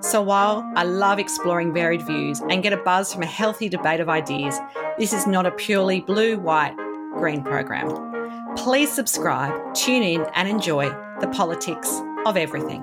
so while I love exploring varied views and get a buzz from a healthy debate of ideas, this is not a purely blue, white, green program. Please subscribe, tune in, and enjoy the politics of everything.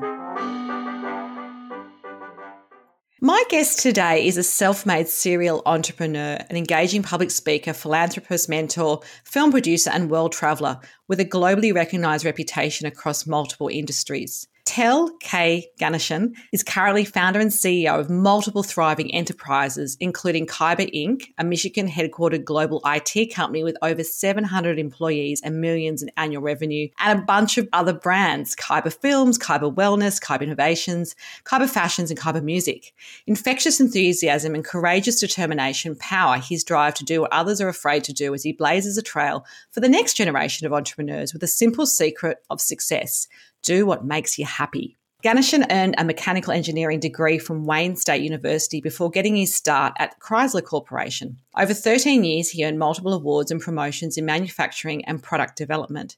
My guest today is a self made serial entrepreneur, an engaging public speaker, philanthropist, mentor, film producer, and world traveller with a globally recognised reputation across multiple industries. Tel K. Ganesan is currently founder and CEO of multiple thriving enterprises, including Kyyba Inc., a Michigan headquartered global IT company with over 700 employees and millions in annual revenue, and a bunch of other brands Kyyba Films, Kyyba Wellness, Kyyba Innovations, Kyyba Fashions, and Kyyba Music. Infectious enthusiasm and courageous determination power his drive to do what others are afraid to do as he blazes a trail for the next generation of entrepreneurs with a simple secret of success do what makes you happy. Ganesan earned a mechanical engineering degree from Wayne State University before getting his start at Chrysler Corporation. Over 13 years, he earned multiple awards and promotions in manufacturing and product development.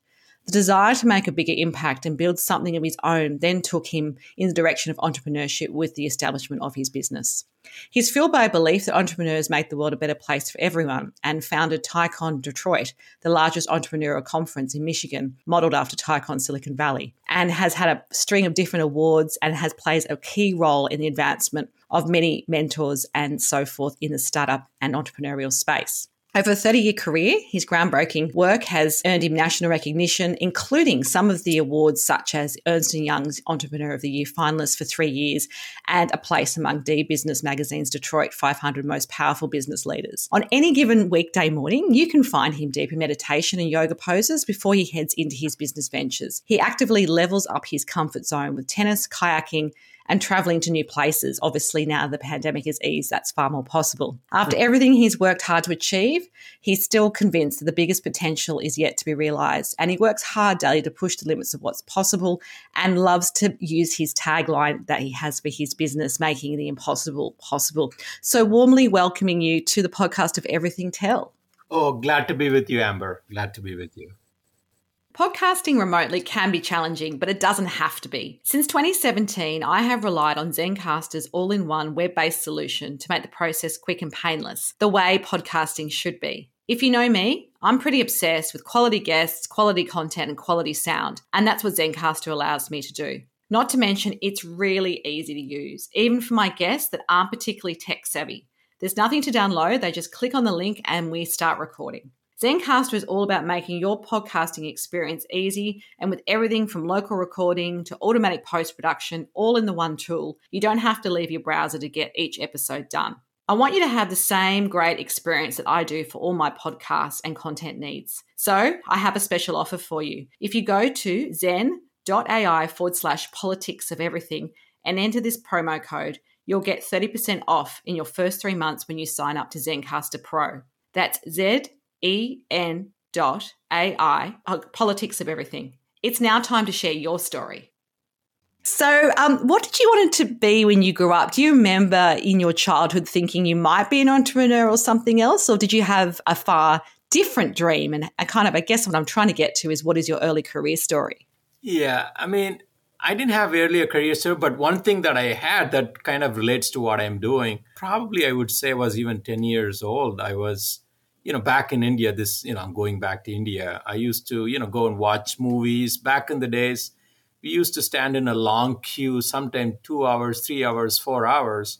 The desire to make a bigger impact and build something of his own then took him in the direction of entrepreneurship with the establishment of his business. He's fueled by a belief that entrepreneurs make the world a better place for everyone and founded TiECon Detroit, the largest entrepreneurial conference in Michigan, modeled after TiECon Silicon Valley, and has had a string of different awards and has plays a key role in the advancement of many mentors and so forth in the startup and entrepreneurial space. Over a 30 year career, his groundbreaking work has earned him national recognition, including some of the awards such as Ernst & Young's Entrepreneur of the Year finalist for three years and a place among D Business Magazine's Detroit 500 Most Powerful Business Leaders. On any given weekday morning, you can find him deep in meditation and yoga poses before he heads into his business ventures. He actively levels up his comfort zone with tennis, kayaking, and traveling to new places. Obviously, now the pandemic has eased, that's far more possible. After everything he's worked hard to achieve, he's still convinced that the biggest potential is yet to be realized. And he works hard daily to push the limits of what's possible and loves to use his tagline that he has for his business, making the impossible possible. So, warmly welcoming you to the podcast of Everything Tel. Oh, glad to be with you, Amber. Glad to be with you. Podcasting remotely can be challenging, but it doesn't have to be. Since 2017, I have relied on Zencastr's all in one web based solution to make the process quick and painless, the way podcasting should be. If you know me, I'm pretty obsessed with quality guests, quality content, and quality sound, and that's what Zencastr allows me to do. Not to mention, it's really easy to use, even for my guests that aren't particularly tech savvy. There's nothing to download, they just click on the link and we start recording. Zencastr is all about making your podcasting experience easy and with everything from local recording to automatic post production all in the one tool. You don't have to leave your browser to get each episode done. I want you to have the same great experience that I do for all my podcasts and content needs. So I have a special offer for you. If you go to zen.ai forward slash politics of everything and enter this promo code, you'll get 30% off in your first three months when you sign up to Zencastr Pro. That's Z en dot ai uh, politics of everything. It's now time to share your story. So, um, what did you want it to be when you grew up? Do you remember in your childhood thinking you might be an entrepreneur or something else, or did you have a far different dream? And I kind of, I guess, what I'm trying to get to is what is your early career story? Yeah, I mean, I didn't have early a career, sir, but one thing that I had that kind of relates to what I'm doing, probably I would say was even 10 years old. I was you know, back in India, this, you know, I'm going back to India. I used to, you know, go and watch movies. Back in the days, we used to stand in a long queue, sometimes two hours, three hours, four hours.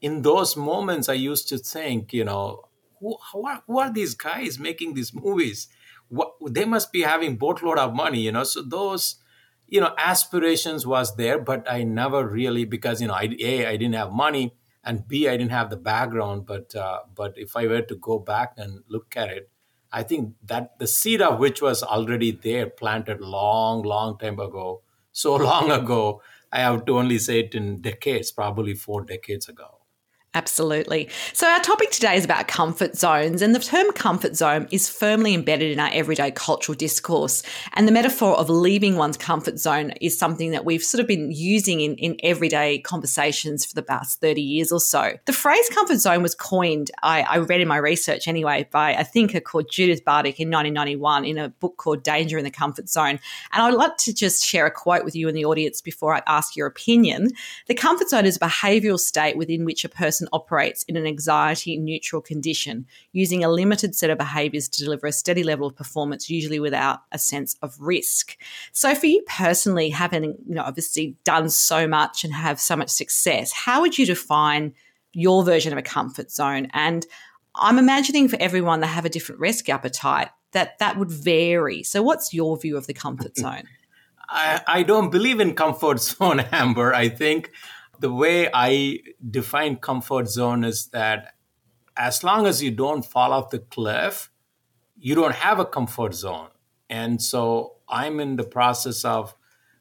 In those moments, I used to think, you know, who, who, are, who are these guys making these movies? What, they must be having boatload of money, you know. So those, you know, aspirations was there, but I never really because you know, I, a I didn't have money and b i didn't have the background but uh, but if i were to go back and look at it i think that the seed of which was already there planted long long time ago so long ago i have to only say it in decades probably four decades ago Absolutely. So, our topic today is about comfort zones, and the term comfort zone is firmly embedded in our everyday cultural discourse. And the metaphor of leaving one's comfort zone is something that we've sort of been using in, in everyday conversations for the past 30 years or so. The phrase comfort zone was coined, I, I read in my research anyway, by a thinker called Judith Bardwick in 1991 in a book called Danger in the Comfort Zone. And I'd like to just share a quote with you in the audience before I ask your opinion. The comfort zone is a behavioral state within which a person person operates in an anxiety neutral condition, using a limited set of behaviors to deliver a steady level of performance, usually without a sense of risk. So, for you personally, having you know obviously done so much and have so much success, how would you define your version of a comfort zone? And I'm imagining for everyone they have a different risk appetite that that would vary. So, what's your view of the comfort zone? I, I don't believe in comfort zone, Amber. I think the way I define comfort zone is that as long as you don't fall off the cliff, you don't have a comfort zone. And so I'm in the process of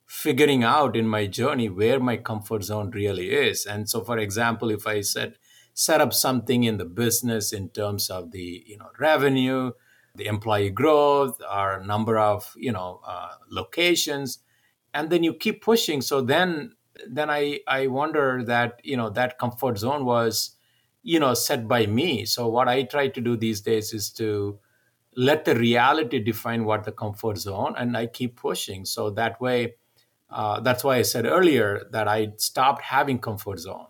figuring out in my journey where my comfort zone really is. And so, for example, if I said, set up something in the business in terms of the you know revenue, the employee growth, our number of you know uh, locations, and then you keep pushing. So then then I I wonder that you know that comfort zone was you know set by me. So what I try to do these days is to let the reality define what the comfort zone, and I keep pushing. So that way, uh, that's why I said earlier that I stopped having comfort zone.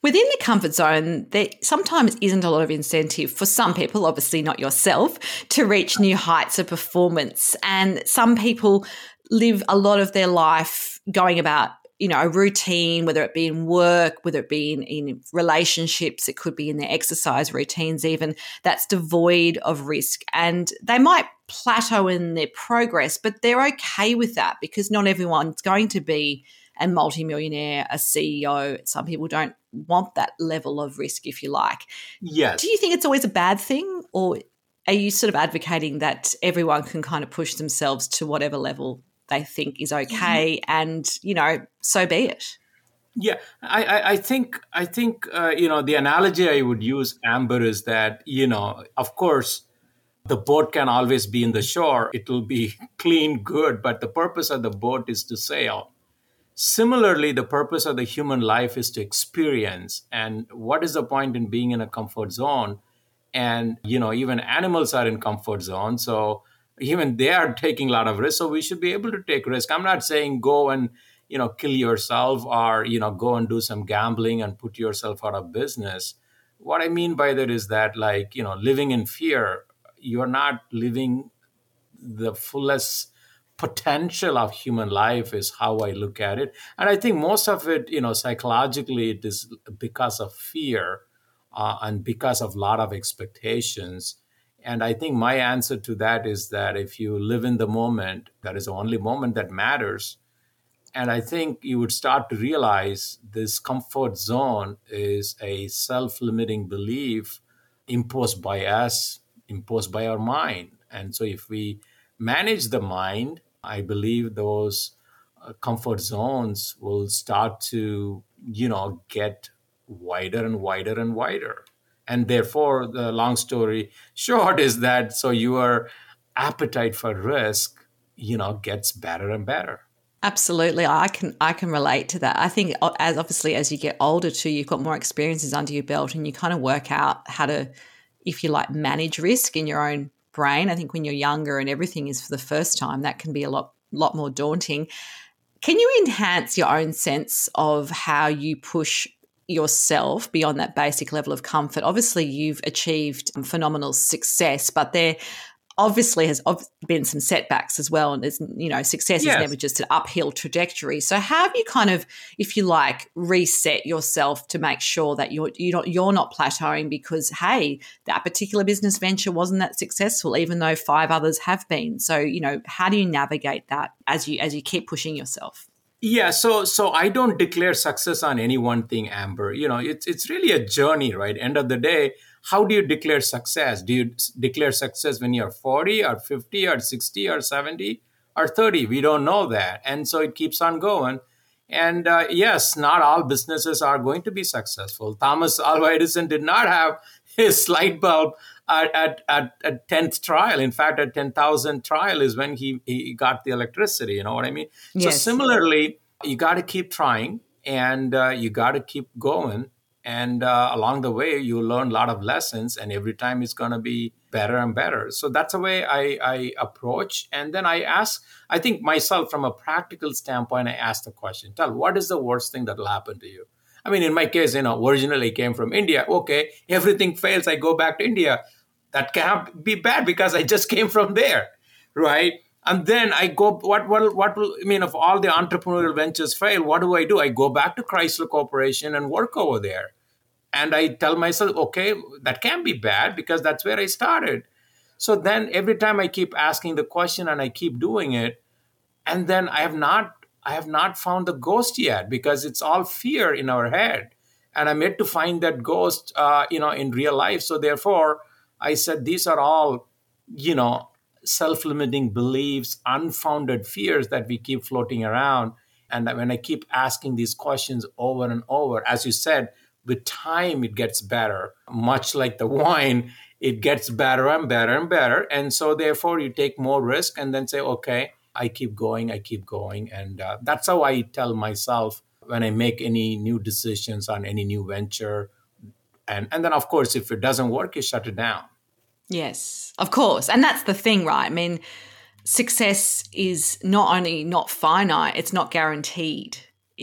Within the comfort zone, there sometimes isn't a lot of incentive for some people, obviously not yourself, to reach new heights of performance. And some people live a lot of their life going about you know, a routine, whether it be in work, whether it be in, in relationships, it could be in their exercise routines, even that's devoid of risk. And they might plateau in their progress, but they're okay with that because not everyone's going to be a multimillionaire, a CEO. Some people don't want that level of risk, if you like. Yes. Do you think it's always a bad thing, or are you sort of advocating that everyone can kind of push themselves to whatever level they think is mm-hmm. okay, and you know, so be it. Yeah, I, I, I think I think uh, you know the analogy I would use, Amber, is that you know, of course, the boat can always be in the shore; it will be clean, good. But the purpose of the boat is to sail. Similarly, the purpose of the human life is to experience. And what is the point in being in a comfort zone? And you know, even animals are in comfort zone. So even they are taking a lot of risk so we should be able to take risk. I'm not saying go and you know kill yourself or you know go and do some gambling and put yourself out of business. What i mean by that is that like you know living in fear you're not living the fullest potential of human life is how i look at it. And i think most of it you know psychologically it is because of fear uh, and because of a lot of expectations and I think my answer to that is that if you live in the moment, that is the only moment that matters. And I think you would start to realize this comfort zone is a self limiting belief imposed by us, imposed by our mind. And so if we manage the mind, I believe those uh, comfort zones will start to, you know, get wider and wider and wider and therefore the long story short is that so your appetite for risk you know gets better and better. Absolutely. I can i can relate to that. I think as obviously as you get older too you've got more experiences under your belt and you kind of work out how to if you like manage risk in your own brain. I think when you're younger and everything is for the first time that can be a lot lot more daunting. Can you enhance your own sense of how you push yourself beyond that basic level of comfort. Obviously, you've achieved phenomenal success, but there obviously has been some setbacks as well and there's you know success yes. is never just an uphill trajectory so how have you kind of if you like reset yourself to make sure that you're you're not you're not plateauing because hey that particular business venture wasn't that successful even though five others have been so you know how do you navigate that as you as you keep pushing yourself yeah, so so I don't declare success on any one thing, Amber. You know, it's it's really a journey, right? End of the day, how do you declare success? Do you declare success when you're 40 or 50 or 60 or 70 or 30? We don't know that. And so it keeps on going. And uh, yes, not all businesses are going to be successful. Thomas Alva Edison did not have his light bulb at, at, at, at 10th trial. In fact, at 10,000 trial is when he, he got the electricity. You know what I mean? Yes. So similarly, you got to keep trying and uh, you got to keep going. And uh, along the way, you learn a lot of lessons, and every time it's going to be better and better. So that's the way I, I approach. And then I ask, I think myself from a practical standpoint, I ask the question, Tel what is the worst thing that will happen to you? I mean, in my case, you know, originally came from India. Okay, everything fails, I go back to India. That can't be bad because I just came from there, right? And then I go, what, what, what will, I mean, if all the entrepreneurial ventures fail, what do I do? I go back to Chrysler Corporation and work over there. And I tell myself, okay, that can be bad because that's where I started. So then every time I keep asking the question and I keep doing it, and then I have not I have not found the ghost yet because it's all fear in our head, and I'm yet to find that ghost, uh, you know, in real life. So therefore, I said these are all, you know, self-limiting beliefs, unfounded fears that we keep floating around. And when I keep asking these questions over and over, as you said, with time it gets better much like the wine it gets better and better and better and so therefore you take more risk and then say okay i keep going i keep going and uh, that's how i tell myself when i make any new decisions on any new venture. And and then of course if it doesn't work you shut it down. Yes of course. And that's the thing right? I mean success is not only not finite it's not guaranteed.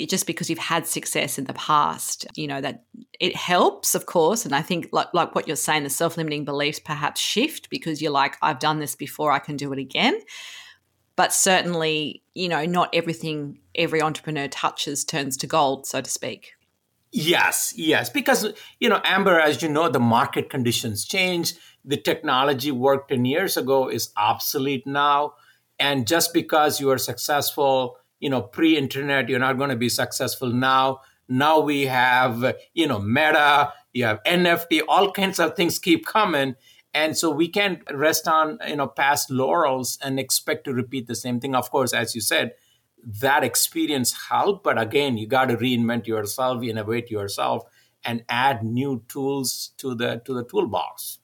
Just because you've had success in the past, you know, that it helps, of course. And I think, like, like what you're saying, the self limiting beliefs perhaps shift because you're like, I've done this before, I can do it again. But certainly, you know, not everything every entrepreneur touches turns to gold, so to speak. Yes, yes. Because, you know, Amber, as you know, the market conditions change. The technology worked 10 years ago is obsolete now. And just because you are successful, you know pre-internet you're not going to be successful now now we have you know meta you have nft all kinds of things keep coming and so we can't rest on you know past laurels and expect to repeat the same thing. Of course as you said that experience helped but again you got to reinvent yourself innovate yourself and add new tools to the to the toolbox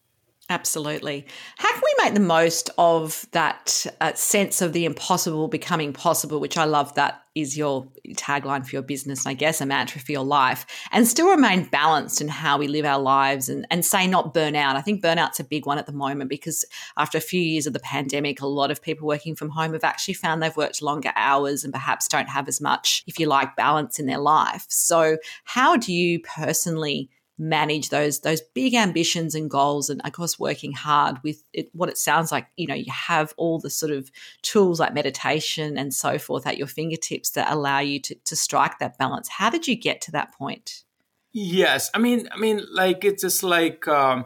Absolutely. How can we make the most of that uh, sense of the impossible becoming possible, which I love that is your tagline for your business, I guess, a mantra for your life, and still remain balanced in how we live our lives and, and say not burn out? I think burnout's a big one at the moment because after a few years of the pandemic, a lot of people working from home have actually found they've worked longer hours and perhaps don't have as much, if you like, balance in their life. So, how do you personally? Manage those those big ambitions and goals and of course working hard with it, what it sounds like you know you have all the sort of tools like meditation and so forth at your fingertips that allow you to, to strike that balance. How did you get to that point? Yes. I mean i mean like it's just like um,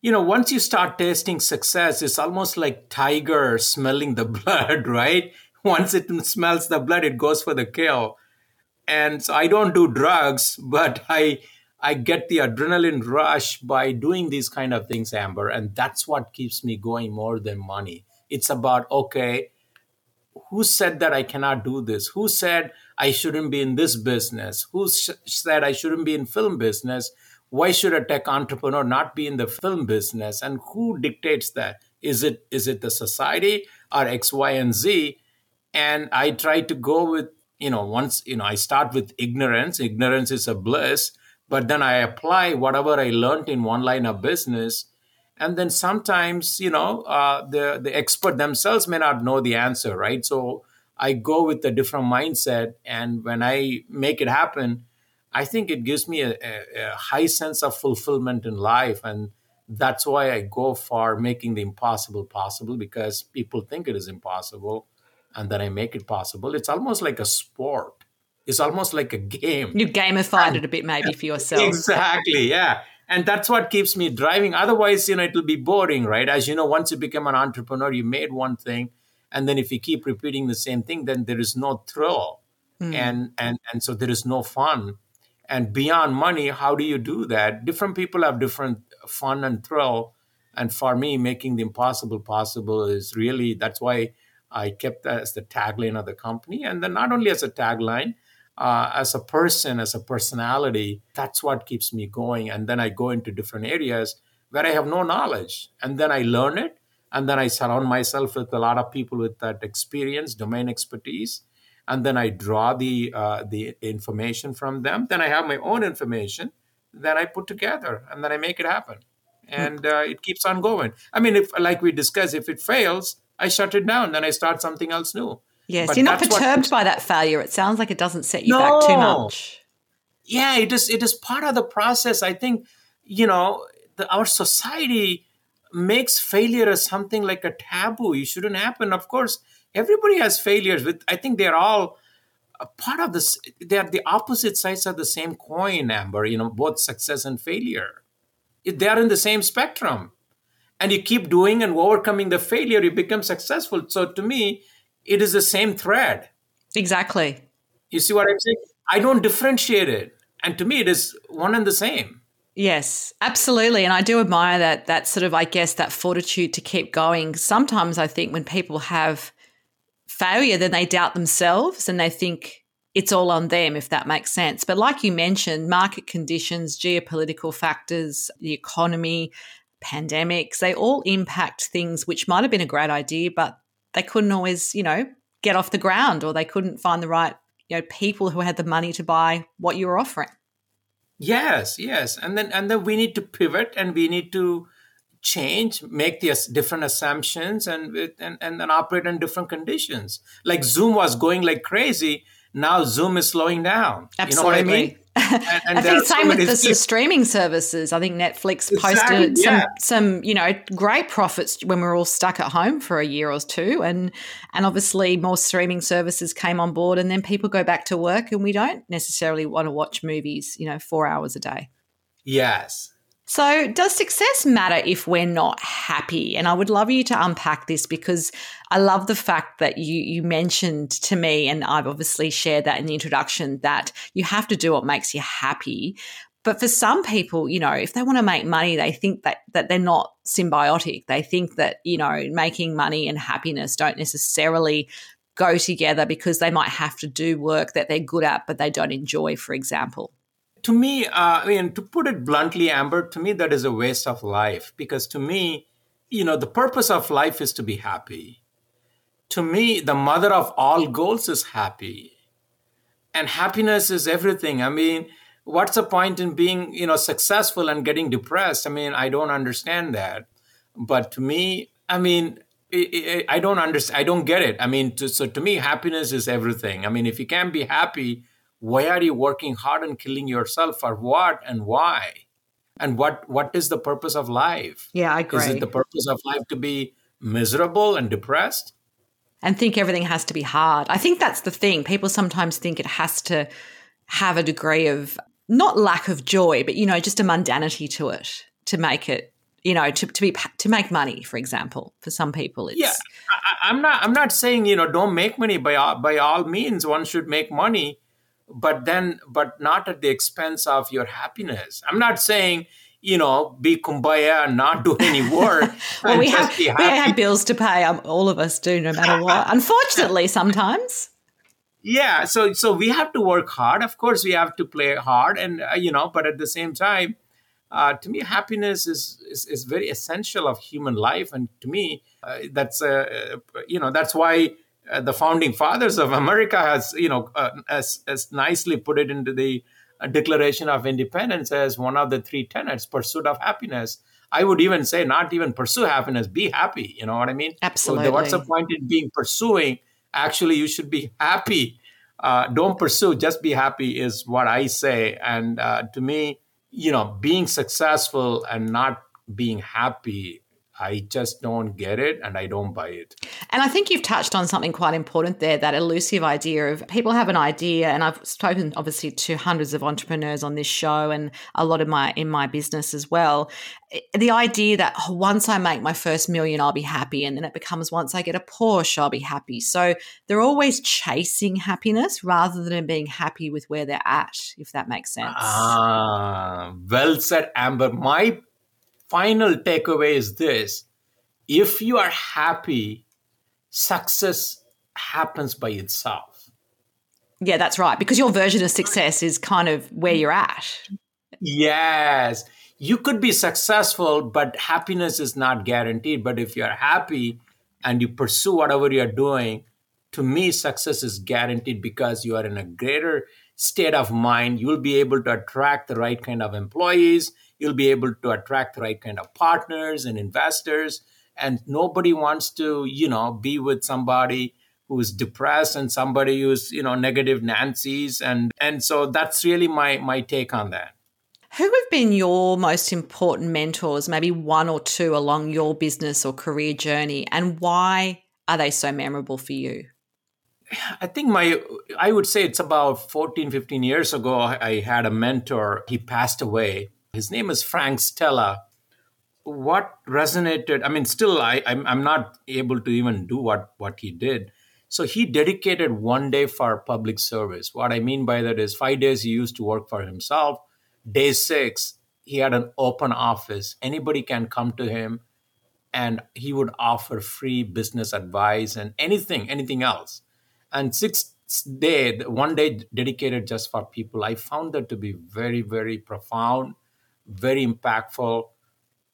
you know once you start tasting success it's almost like tiger smelling the blood right? Once it smells the blood it goes for the kill. And so i don't do drugs but i I get the adrenaline rush by doing these kind of things, Amber, and that's what keeps me going more than money. It's about, okay, who said that I cannot do this? Who said I shouldn't be in this business? Who sh- said I shouldn't be in film business? Why should a tech entrepreneur not be in the film business? And who dictates that? Is it is it the society or X, Y, and Z? And I try to go with, you know, once, you know, I start with ignorance. Ignorance is a bliss but then I apply whatever I learned in one line of business. And then sometimes, you know, uh, the, the expert themselves may not know the answer, right? So I go with a different mindset. And when I make it happen, I think it gives me a, a, a high sense of fulfillment in life. And that's why I go for making the impossible possible because people think it is impossible. And then I make it possible. It's almost like a sport is almost like a game. You gamified it a bit maybe for yourself. Exactly, yeah. And that's what keeps me driving. Otherwise, you know, it'll be boring, right? As you know, once you become an entrepreneur, you made one thing, and then if you keep repeating the same thing, then there is no thrill. Mm. And and and so there is no fun. And beyond money, how do you do that? Different people have different fun and thrill. And for me, making the impossible possible is really that's why I kept that as the tagline of the company. And then not only as a tagline, uh, as a person, as a personality, that's what keeps me going. And then I go into different areas where I have no knowledge. And then I learn it. And then I surround myself with a lot of people with that experience, domain expertise. And then I draw the uh, the information from them. Then I have my own information that I put together, and then I make it happen. And uh, it keeps on going. I mean, if like we discussed, if it fails, I shut it down. Then I start something else new. Yes, but you're not perturbed what, by that failure. It sounds like it doesn't set you no. back too much. Yeah, it is. It is part of the process. I think you know the, our society makes failure as something like a taboo. It shouldn't happen. Of course, everybody has failures. With I think they're all a part of this. They are the opposite sides of the same coin, Amber. You know, both success and failure. They are in the same spectrum, and you keep doing and overcoming the failure, you become successful. So to me, it is the same thread. Exactly. You see what I'm saying? I don't differentiate it. And to me, it is one and the same. Yes, absolutely. And I do admire that, that sort of, I guess, that fortitude to keep going. Sometimes I think when people have failure, then they doubt themselves and they think it's all on them, if that makes sense. But like you mentioned, market conditions, geopolitical factors, the economy, pandemics, they all impact things which might have been a great idea, but they couldn't always, you know, get off the ground or they couldn't find the right, you know, people who had the money to buy what you were offering. Yes, yes. And then and then we need to pivot and we need to change, make the different assumptions and and and then operate in different conditions. Like Zoom was going like crazy, now Zoom is slowing down. Absolutely. You know what I mean? And, and I think same with the, streaming services. I think Netflix posted yeah. some, some, you know, great profits when we were all stuck at home for a year or two, and and obviously more streaming services came on board, and then people go back to work, and we don't necessarily want to watch movies, you know, four hours a day. Yes, so, does success matter if we're not happy? And I would love you to unpack this because I love the fact that you you mentioned to me, and I've obviously shared that in the introduction, that you have to do what makes you happy. But for some people, you know, if they want to make money, they think that that they're not symbiotic. They think that you know making money and happiness don't necessarily go together because they might have to do work that they're good at but they don't enjoy, for example to me, uh, I mean, to put it bluntly, Amber, to me, that is a waste of life because to me, you know, the purpose of life is to be happy. To me, the mother of all goals is happy. And happiness is everything. I mean, what's the point in being, you know, successful and getting depressed? I mean, I don't understand that. But to me, I mean, I don't understand. I don't get it. I mean, to, so to me, happiness is everything. I mean, if you can't be happy, why are you working hard and killing yourself? For what and why? And what what is the purpose of life? Yeah i agree is it the purpose of life to be miserable and depressed? And think everything has to be hard. I think that's the thing. People sometimes think it has to have a degree of not lack of joy but you know just a mundanity to it to make it you know to, to be to make money for example. For some people it's yeah I, i'm not i'm not saying you know don't make money. By all, by all means one should make money but then but not at the expense of your happiness. I'm not saying you know be kumbaya and not do any work well we have we have bills to pay um, all of us do no matter what unfortunately sometimes. Yeah so so we have to work hard. Of course we have to play hard and uh, you know but at the same time uh, to me happiness is, is, is very essential of human life. And to me uh, that's uh, you know that's why uh, the founding fathers of America has, you know, uh, as, as nicely put it into the uh, Declaration of Independence as one of the three tenets, pursuit of happiness. I would even say not even pursue happiness, be happy. You know what I mean? Absolutely. So what's the point in being pursuing? Actually, you should be happy. Uh, don't pursue, just be happy is what I say. And uh, to me, you know, being successful and not being happy I just don't get it and I don't buy it. And I think you've touched on something quite important there that elusive idea of people have an idea and I've spoken obviously to hundreds of entrepreneurs on this show and a lot of my in my business as well. The idea that once I make my first million I'll be happy and then it becomes once I get a Porsche I'll be happy. So they're always chasing happiness rather than being happy with where they're at if that makes sense. Ah, well said Amber. My final takeaway is this if you are happy success happens by itself. Yeah, that's right. Because your version of success is kind of where you're at. Yes. You could be successful, but happiness is not guaranteed. But if you're happy and you pursue whatever you're doing, to me, success is guaranteed because you are in a greater state of mind. You'll be able to attract the right kind of employees. You'll be able to attract the right kind of partners and investors. And nobody wants to, you know, be with somebody who's depressed and somebody who's, you know, negative Nancy's. And and so that's really my my take on that. Who have been your most important mentors, maybe one or two along your business or career journey, and why are they so memorable for you? I think my, I would say it's about 14, 15 years ago, I had a mentor. He passed away. His name is Frank Stella. What resonated, I mean, still, I, I'm, I'm not able to even do what, what he did. So he dedicated one day for public service. What I mean by that is five days he used to work for himself. Day six, he had an open office. Anybody can come to him and he would offer free business advice and anything, anything else and sixth day one day dedicated just for people i found that to be very very profound very impactful.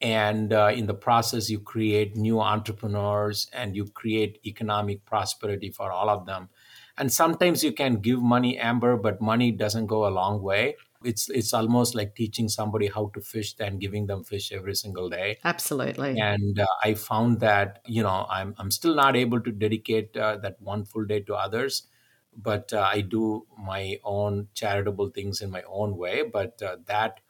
And uh, in the process you create new entrepreneurs and you create economic prosperity for all of them. And sometimes you can give money amber but money doesn't go a long way. It's it's almost like teaching somebody how to fish than giving them fish every single day. Absolutely. And uh, i found that you know i'm i'm still not able to dedicate uh, that one full day to others but uh, i do my own charitable things in my own way. But uh, that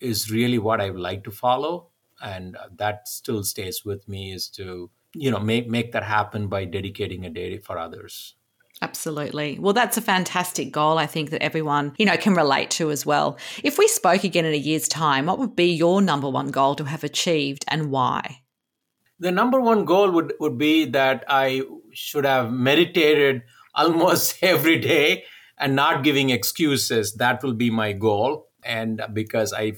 is really what i would like to follow and that still stays with me is to you know make make that happen by dedicating a day for others Absolutely. Well, that's a fantastic goal, I think, that everyone, you know, can relate to as well. If we spoke again in a year's time, what would be your number one goal to have achieved and why? The number one goal would, would be that I should have meditated almost every day and not giving excuses. That will be my goal. And because I,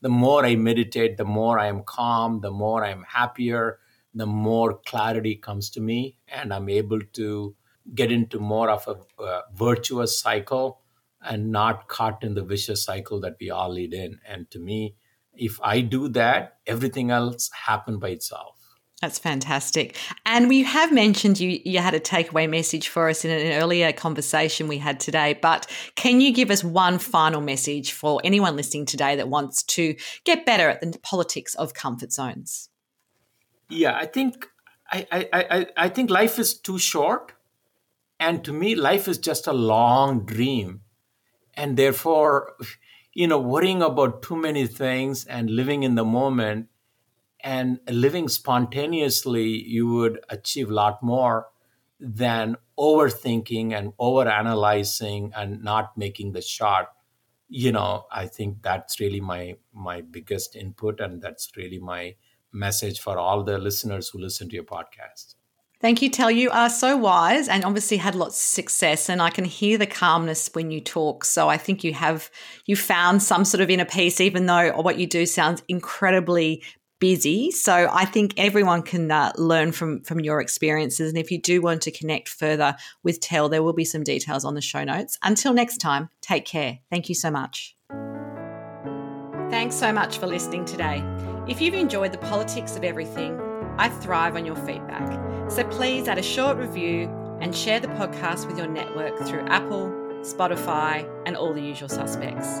the more I meditate, the more I am calm, the more I'm happier, the more clarity comes to me, and I'm able to get into more of a uh, virtuous cycle and not caught in the vicious cycle that we all lead in. And to me, if I do that, everything else happen by itself. That's fantastic. And we have mentioned you you had a takeaway message for us in an earlier conversation we had today, but can you give us one final message for anyone listening today that wants to get better at the politics of comfort zones? Yeah, I think I I, I, I think life is too short and to me, life is just a long dream. And therefore, you know, worrying about too many things and living in the moment and living spontaneously, you would achieve a lot more than overthinking and overanalyzing and not making the shot. You know, I think that's really my my biggest input, and that's really my message for all the listeners who listen to your podcast. Thank you, Tel. You are so wise and obviously had lots of success. And I can hear the calmness when you talk. So I think you have you found some sort of inner peace, even though what you do sounds incredibly busy. So I think everyone can uh, learn from from your experiences. And if you do want to connect further with Tel, there will be some details on the show notes. Until next time, take care. Thank you so much. Thanks so much for listening today. If you've enjoyed the politics of everything, I thrive on your feedback. So please add a short review and share the podcast with your network through Apple, Spotify, and all the usual suspects.